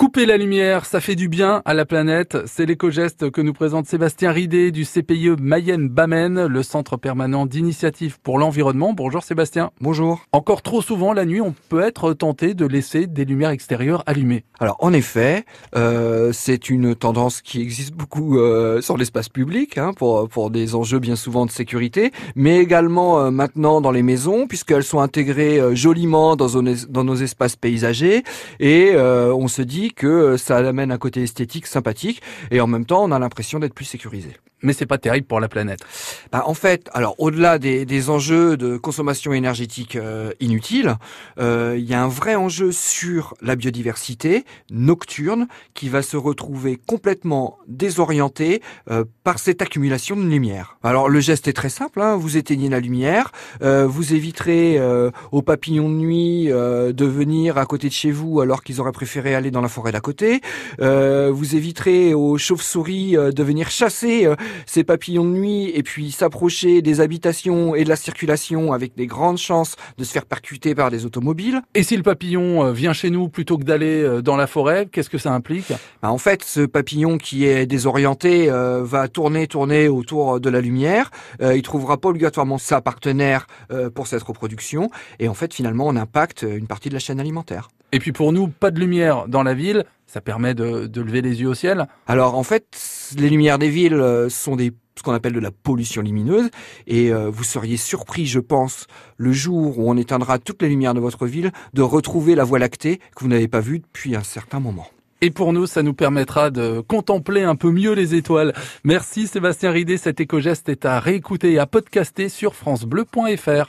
Couper la lumière, ça fait du bien à la planète. C'est l'éco-geste que nous présente Sébastien Ridé du CPIE Mayenne-Bamène, le centre permanent d'initiative pour l'environnement. Bonjour Sébastien. Bonjour. Encore trop souvent la nuit, on peut être tenté de laisser des lumières extérieures allumées. Alors en effet, euh, c'est une tendance qui existe beaucoup euh, sur l'espace public hein, pour pour des enjeux bien souvent de sécurité, mais également euh, maintenant dans les maisons puisqu'elles sont intégrées euh, joliment dans, dans nos espaces paysagers et euh, on se dit que euh, ça amène un côté esthétique sympathique et en même temps on a l'impression d'être plus sécurisé. Mais c'est pas terrible pour la planète. Bah, en fait, alors au-delà des, des, enjeux de consommation énergétique euh, inutile, euh, il y a un vrai enjeu sur la biodiversité nocturne qui va se retrouver complètement désorientée euh, par cette accumulation de lumière. Alors le geste est très simple, hein, vous éteignez la lumière, euh, vous éviterez euh, aux papillons de nuit de venir à côté de chez vous alors qu'ils auraient préféré aller dans la forêt d'à côté, vous éviterez aux chauves-souris de venir chasser ces papillons de nuit et puis s'approcher des habitations et de la circulation avec des grandes chances de se faire percuter par des automobiles. Et si le papillon euh, vient chez nous plutôt que d'aller euh, dans la forêt, qu'est-ce que ça implique? Bah En fait, ce papillon qui est désorienté euh, va tourner, tourner autour de la lumière. Euh, il trouvera pas obligatoirement sa partenaire euh, pour cette reproduction. Et en fait, finalement, on impacte une partie de la chaîne alimentaire. Et puis pour nous, pas de lumière dans la ville, ça permet de, de lever les yeux au ciel. Alors en fait, les lumières des villes euh, sont des ce qu'on appelle de la pollution lumineuse et euh, vous seriez surpris, je pense, le jour où on éteindra toutes les lumières de votre ville, de retrouver la Voie lactée que vous n'avez pas vue depuis un certain moment. Et pour nous, ça nous permettra de contempler un peu mieux les étoiles. Merci Sébastien Ridé, cet éco-geste est à réécouter et à podcaster sur francebleu.fr.